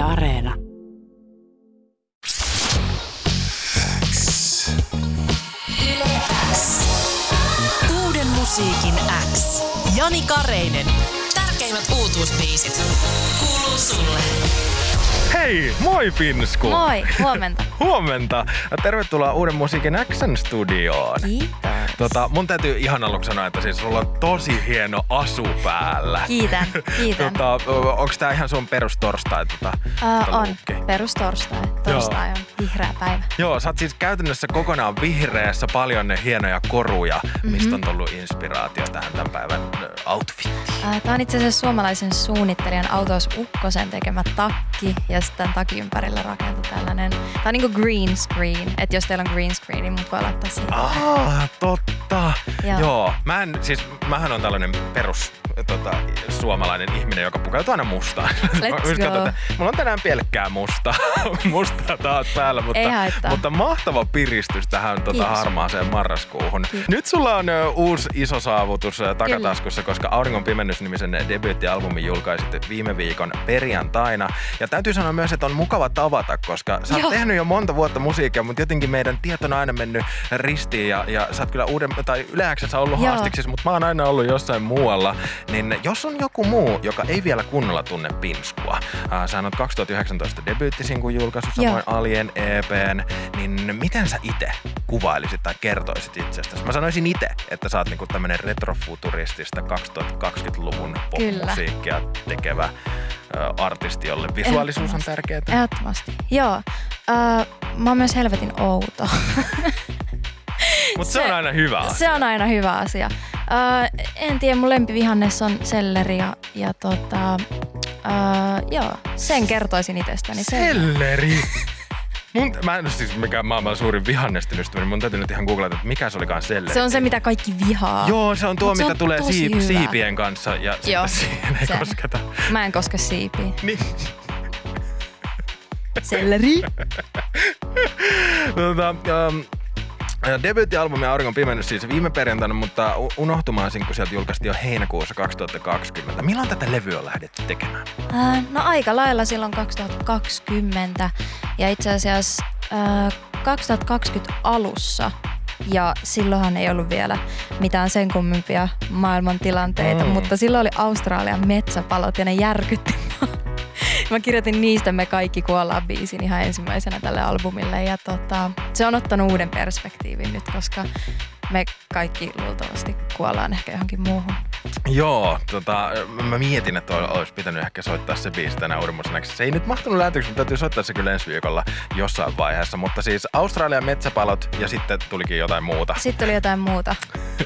Areena. Uuden musiikin X. Jani Kareinen. Tärkeimmät uutuusbiisit. Kuuluu sulle. Hei, moi Pinsku! Moi, huomenta. Huomenta! Tervetuloa Uuden musiikin Action Studioon. Kiitos. Tota, mun täytyy ihan aluksi sanoa, että siis sulla on tosi hieno asu päällä. Kiitän, kiitän. Tota, onks tää ihan sun perustorstai? Tota, Uh, on, perustorstai. Torstai on vihreä päivä. Joo, sä oot siis käytännössä kokonaan vihreässä paljon ne hienoja koruja, mm-hmm. mistä Mhm. on tullut inspiraatio tähän tämän päivän outfittiin. Tämä on itse asiassa suomalaisen suunnittelijan Autos Ukkosen tekemä takki ja sitten tämän takin ympärillä rakentui tällainen, tämä on niinku green screen, että jos teillä on green screen, niin mut voi laittaa siihen. Ah, totta. Joo. Joo. Joo. Mä en, siis, mähän on tällainen perus tota, suomalainen ihminen, joka pukeutuu aina mustaan. Let's go. että Mulla on tänään pelkkää mustaa, mustaa taas päällä, mutta, mutta mahtava piristys tähän tota, harmaaseen marraskuuhun. Kiitos. Nyt sulla on ö, uusi iso saavutus ö, takataskussa, koska Auringon pimennys-nimisen debyyttialbumin julkaisit viime viikon perjantaina. Ja täytyy sanoa myös, että on mukava tavata, koska sä oot Joo. tehnyt jo monta vuotta musiikkia, mutta jotenkin meidän tieto on aina mennyt ristiin ja, ja sä oot kyllä uuden, tai yleensä ollut Joo. haastiksissa, mutta mä oon aina ollut jossain muualla. Niin jos on joku muu, joka ei vielä kunnolla tunne Pinskua, ää, sä oot 2019 debyyttisinkun julkaissut, Joo. samoin Alien EPn, niin miten sä itse kuvailisit tai kertoisit itsestäsi? Mä sanoisin itse, että sä oot niinku tämmönen retrofuturistista 2020-luvun popmusiikkia tekevä ö, artisti, jolle visuaalisuus on tärkeää. Ehdottomasti. Joo. Uh, mä oon myös helvetin outo. Mutta se, on aina hyvä asia. Se on aina hyvä asia. Uh, en tiedä, mun lempivihannes on selleri ja, ja tota, uh, joo, sen kertoisin itsestäni. Se- Selleri! Mun, mä en ole siis mikään maailman suurin vihannestin ystäväni, mun täytyy nyt ihan googlata, että mikä se olikaan selleri. Se on se, mitä kaikki vihaa. Joo, se on tuo, Mut se mitä on tulee siip, hyvä. siipien kanssa ja Joo, siihen ei se. kosketa. Mä en koske siipiin. Niin. Selleri. tota, um, Debyyttialbumi Auringon pimennys siis viime perjantaina, mutta unohtumaan sinkku sieltä julkaistiin jo heinäkuussa 2020. Milloin tätä levyä on lähdetty tekemään? Uh, no aika lailla silloin 2020 ja itse asiassa uh, 2020 alussa ja silloinhan ei ollut vielä mitään sen kummempia maailmantilanteita, Mm. mutta silloin oli Australian metsäpalot ja ne järkytti. Mä kirjoitin niistä Me kaikki kuollaan biisin ihan ensimmäisenä tälle albumille ja tota, se on ottanut uuden perspektiivin nyt, koska me kaikki luultavasti kuollaan ehkä johonkin muuhun. Joo, tota, mä mietin, että olisi pitänyt ehkä soittaa se biisi tänä uudemmuusenaksi. Se ei nyt mahtunut lähteeksi, mutta täytyy soittaa se kyllä ensi viikolla jossain vaiheessa. Mutta siis Australian metsäpalot ja sitten tulikin jotain muuta. Sitten oli jotain muuta.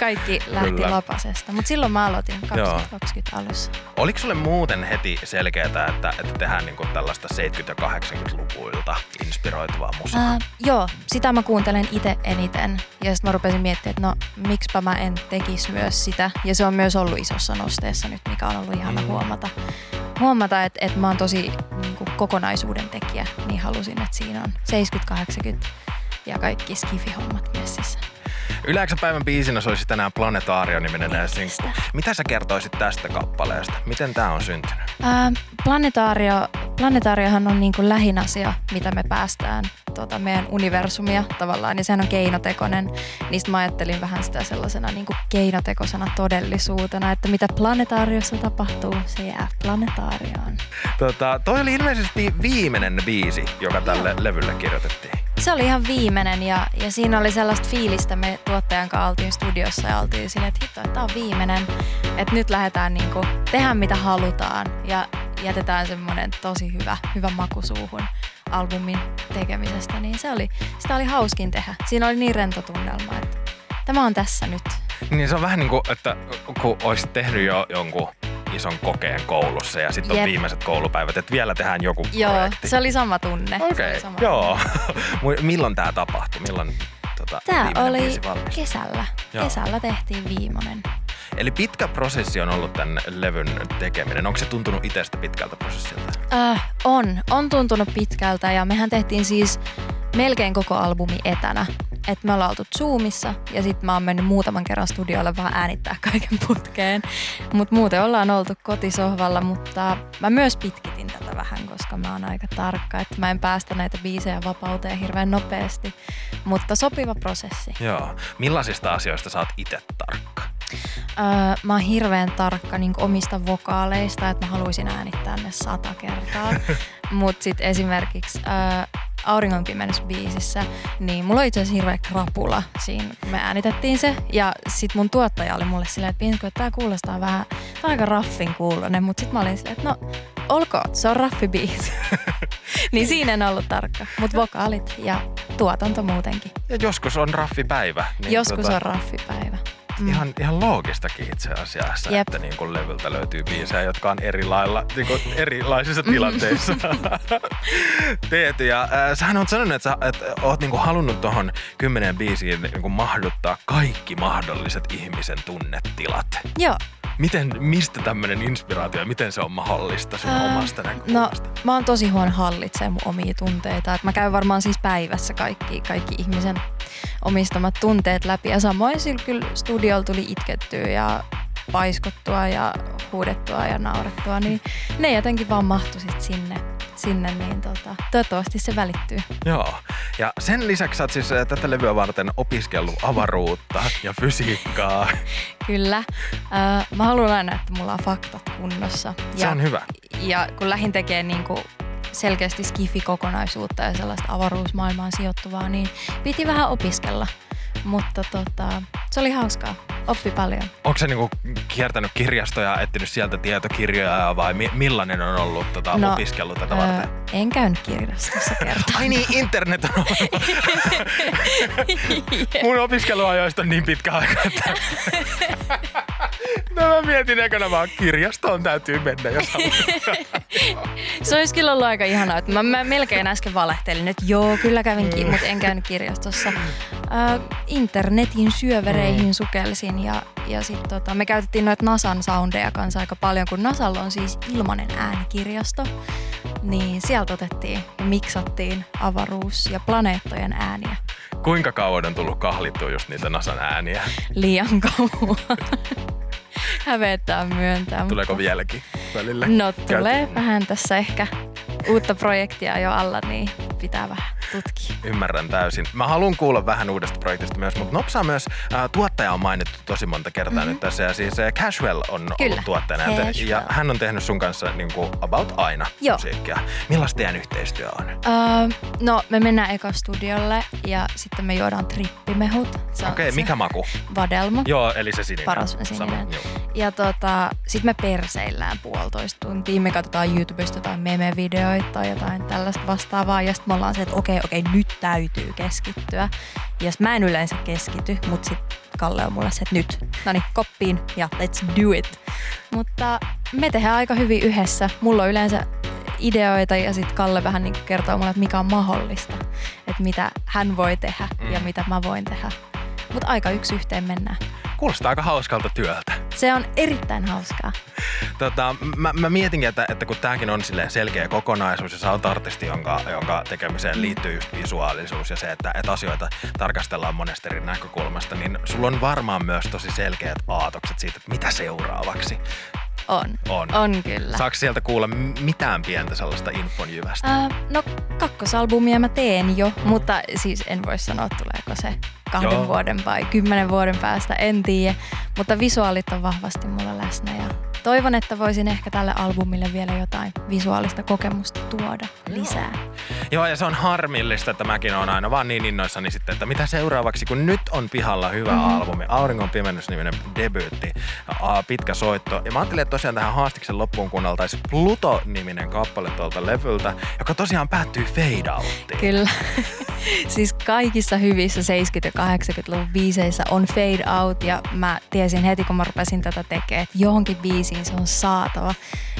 Kaikki lähti lapasesta. Mutta silloin mä aloitin 2020 alussa. Oliko sulle muuten heti selkeää, että, että tehdään niinku tällaista 70- ja 80-luvuilta inspiroituvaa musiikkia? Ää, joo, sitä mä kuuntelen itse eniten. Ja sitten mä rupesin miettimään, että no miksipä mä en tekisi myös sitä. Ja se on myös ollut isossa nosteessa nyt, mikä on ollut ihana Mm. huomata. Huomata, että, että mä oon tosi niin kuin kokonaisuuden tekijä. Niin halusin, että siinä on 70-80 ja kaikki skifihommat messissä. Yleensä päivän biisinä olisi tänään Planetaario-niminen. Mitä sä kertoisit tästä kappaleesta? Miten tää on syntynyt? Ää, planetaario, planetaariohan on niin kuin lähin asia, mitä me päästään tota meidän universumia tavallaan, ja sehän on keinotekoinen. Niistä mä ajattelin vähän sitä sellaisena niin kuin keinotekoisena todellisuutena, että mitä planetaariossa tapahtuu, se jää planetaarioon. Tota, toi oli ilmeisesti viimeinen biisi, joka tälle levylle kirjoitettiin. Se oli ihan viimeinen ja, ja siinä oli sellaista fiilistä, me tuottajan kanssa oltiin studiossa ja oltiin silleen, että hitto, että tää on viimeinen, että nyt lähdetään niinku, tehdä mitä halutaan ja jätetään semmoinen tosi hyvä, hyvä maku suuhun albumin tekemisestä, niin se oli, sitä oli hauskin tehdä. Siinä oli niin rento tunnelma, että tämä on tässä nyt. Niin se on vähän niin kuin, että kun olisit tehnyt jo jonkun ison kokeen koulussa ja sitten on Jep. viimeiset koulupäivät, että vielä tehdään joku Joo, projekti. se oli sama tunne. Okei, sama joo. Milloin tämä tapahtui? Milloin tota, Tämä oli kesällä. Joo. Kesällä tehtiin viimeinen. Eli pitkä prosessi on ollut tämän levyn tekeminen. Onko se tuntunut itsestä pitkältä prosessilta? Äh, on. On tuntunut pitkältä ja mehän tehtiin siis melkein koko albumi etänä. Et me ollaan oltu Zoomissa ja sitten mä oon mennyt muutaman kerran studiolle vaan äänittää kaiken putkeen. Mutta muuten ollaan oltu kotisohvalla, mutta mä myös pitkitin tätä vähän, koska mä oon aika tarkka, että mä en päästä näitä biisejä vapauteen hirveän nopeasti, mutta sopiva prosessi. Joo. Millaisista asioista sä oot itse tarkka? Öö, mä oon hirveän tarkka niin omista vokaaleista, että mä haluaisin äänittää ne sata kertaa. Mutta sitten esimerkiksi öö, Auringon biisissä, niin mulla oli itse asiassa hirveä krapula siinä, kun me äänitettiin se. Ja sit mun tuottaja oli mulle silleen, että Pinsku, että tää kuulostaa vähän, tää on aika raffin kuulonen, mutta sit mä olin silleen, että no olkoon, se on raffi biisi. niin siinä en ollut tarkka, mutta vokaalit ja tuotanto muutenkin. Ja joskus on raffipäivä. Niin joskus tota... on raffipäivä. Mm. Ihan, ihan loogistakin itse asiassa, Jep. että niin kuin levyltä löytyy biisejä, jotka on eri lailla, niin kuin erilaisissa mm. tilanteissa tehty. Ja äh, sähän on sanonut, että sä että oot niin kuin halunnut tuohon kymmeneen biisiin niin kuin mahduttaa kaikki mahdolliset ihmisen tunnetilat. Joo. Miten, mistä tämmöinen inspiraatio, miten se on mahdollista sun äh, omasta no, näkökulmasta? No, mä oon tosi huono hallitsemaan mun omia tunteita. Et mä käyn varmaan siis päivässä kaikki, kaikki ihmisen omistamat tunteet läpi. Ja samoin sillä kyllä studiolla tuli itkettyä ja paiskottua ja huudettua ja naurettua, niin ne jotenkin vaan mahtui sit sinne, sinne niin tota, toivottavasti se välittyy. Joo, ja sen lisäksi sä siis äh, tätä levyä varten opiskellut avaruutta ja fysiikkaa. Kyllä. Äh, mä haluan aina, että mulla on faktat kunnossa. Ja, se on hyvä. Ja kun lähin tekee niin kuin selkeästi skifi-kokonaisuutta ja sellaista avaruusmaailmaan sijoittuvaa, niin piti vähän opiskella. Mutta tota, se oli hauskaa. Oppi paljon. Onko se niinku kiertänyt kirjastoja, etsinyt sieltä tietokirjoja vai mi- millainen on ollut tota, no, opiskellut tätä varten? Öö, en käynyt kirjastossa kertaa. Ai niin, internet on. Mun opiskeluajoista on niin pitkä aika, että... No mä mietin ekana vaan kirjastoon täytyy mennä, jos Se olisi kyllä ollut aika ihanaa. Että mä, mä melkein äsken valehtelin, että joo, kyllä kävin, ki- mutta en käynyt kirjastossa. Äh, internetin syövereihin mm. sukelsin ja, ja sitten tota, me käytettiin noita Nasan soundeja kanssa aika paljon, kun Nasalla on siis ilmainen äänikirjasto. Niin sieltä otettiin ja miksattiin avaruus- ja planeettojen ääniä. Kuinka kauan on tullut kahlittua just niitä Nasan ääniä? Liian kauan. Hävettää myöntää. Tuleeko mutta... vieläkin välillä? No tulee vähän tässä ehkä uutta projektia jo alla, niin pitää vähän tutkia. Ymmärrän täysin. Mä haluan kuulla vähän uudesta projektista myös, mutta Nopsa myös äh, tuottaja on mainittu tosi monta kertaa mm-hmm. nyt tässä. Ja siis äh, Casual on Kyllä. ollut tuottajana. Casual. Ja hän on tehnyt sun kanssa niin kuin about aina Joo. musiikkia. Millaista teidän yhteistyö on? Uh, no me mennään eka studiolle ja sitten me juodaan trippimehut. Okei, okay, mikä maku? Vadelmo. Joo, eli se sininen. Paras sininen. Sama, ja tota, sitten me perseillään puolitoista tuntia. Me katsotaan YouTubesta jotain meme-videoita tai jotain tällaista vastaavaa. Ja sitten me ollaan se, että okei, okei, nyt täytyy keskittyä. Ja mä en yleensä keskity, mutta sitten Kalle on mulle se, että nyt, no niin, koppiin ja let's do it. Mutta me tehdään aika hyvin yhdessä. Mulla on yleensä ideoita ja sitten Kalle vähän niin kertoo mulle, että mikä on mahdollista. Että mitä hän voi tehdä ja mm. mitä mä voin tehdä. Mutta aika yksi yhteen mennään. Kuulostaa aika hauskalta työltä. Se on erittäin hauskaa. Tota, mä, mä mietinkin, että, että kun tämäkin on selkeä kokonaisuus ja sä oot artisti, jonka, jonka tekemiseen liittyy just visuaalisuus ja se, että, että asioita tarkastellaan monesta eri näkökulmasta, niin sulla on varmaan myös tosi selkeät aatokset siitä, että mitä seuraavaksi. On. On. On kyllä. Saako sieltä kuulla mitään pientä sellaista infonjyvästä? Äh, no kakkosalbumia mä teen jo, mutta siis en voi sanoa tuleeko se kahden Joo. vuoden vai kymmenen vuoden päästä, en tiedä. Mutta visuaalit on vahvasti mulla läsnä ja toivon, että voisin ehkä tälle albumille vielä jotain visuaalista kokemusta tuoda lisää. Joo, Joo ja se on harmillista, että mäkin on aina vaan niin innoissani sitten, että mitä seuraavaksi, kun nyt on pihalla hyvä mm-hmm. albumi, Auringon pimennys-niminen debyytti, pitkä soitto. Ja mä ajattelin, että tosiaan tähän haastiksen loppuun kuunneltaisiin Pluto-niminen kappale tuolta levyltä, joka tosiaan päättyy fade outtiin. Kyllä. siis kaikissa hyvissä 70- ja 80-luvun biiseissä on fade out ja mä tiesin heti, kun mä rupesin tätä tekemään, että johonkin biisiin se on saatava.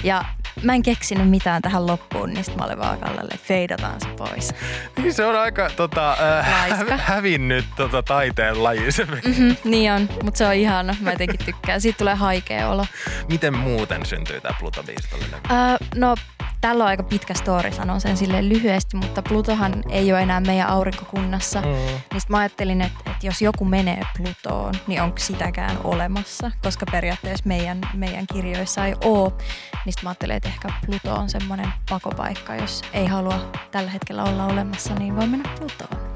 Ja mä en keksinyt mitään tähän loppuun, niin sitten mä olin vaan Kallelle, feidataan se pois. Niin se on aika tota, äh, hävinnyt tota, taiteen laji mm-hmm, Niin on, mutta se on ihana. Mä jotenkin tykkään. Siitä tulee haikea olo. Miten muuten syntyy tämä Pluto-biisi äh, No tällä on aika pitkä story, sanon sen sille lyhyesti, mutta Plutohan ei ole enää meidän aurinkokunnassa. Mm. Niin mä ajattelin, että, että jos joku menee Plutoon, niin onko sitäkään olemassa, koska periaatteessa meidän, meidän kirjoissa ei ole. Niin mä ajattelin, että ehkä Pluto on semmoinen pakopaikka, jos ei halua tällä hetkellä olla olemassa, niin voi mennä Plutoon.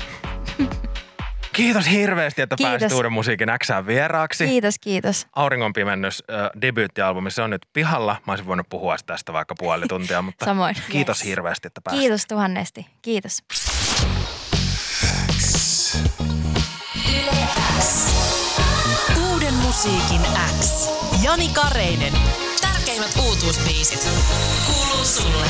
Kiitos hirveästi, että kiitos. pääsit Uuden musiikin Xään vieraaksi. Kiitos, kiitos. Auringon pimennys äh, debyyttialbumi, se on nyt pihalla. Mä olisin voinut puhua tästä vaikka puoli tuntia, mutta Samoin. kiitos yes. hirveästi, että pääsit. Kiitos tuhannesti. Kiitos. Uuden musiikin X. Jani Kareinen. Tärkeimmät uutuusbiisit. Kuuluu sulle.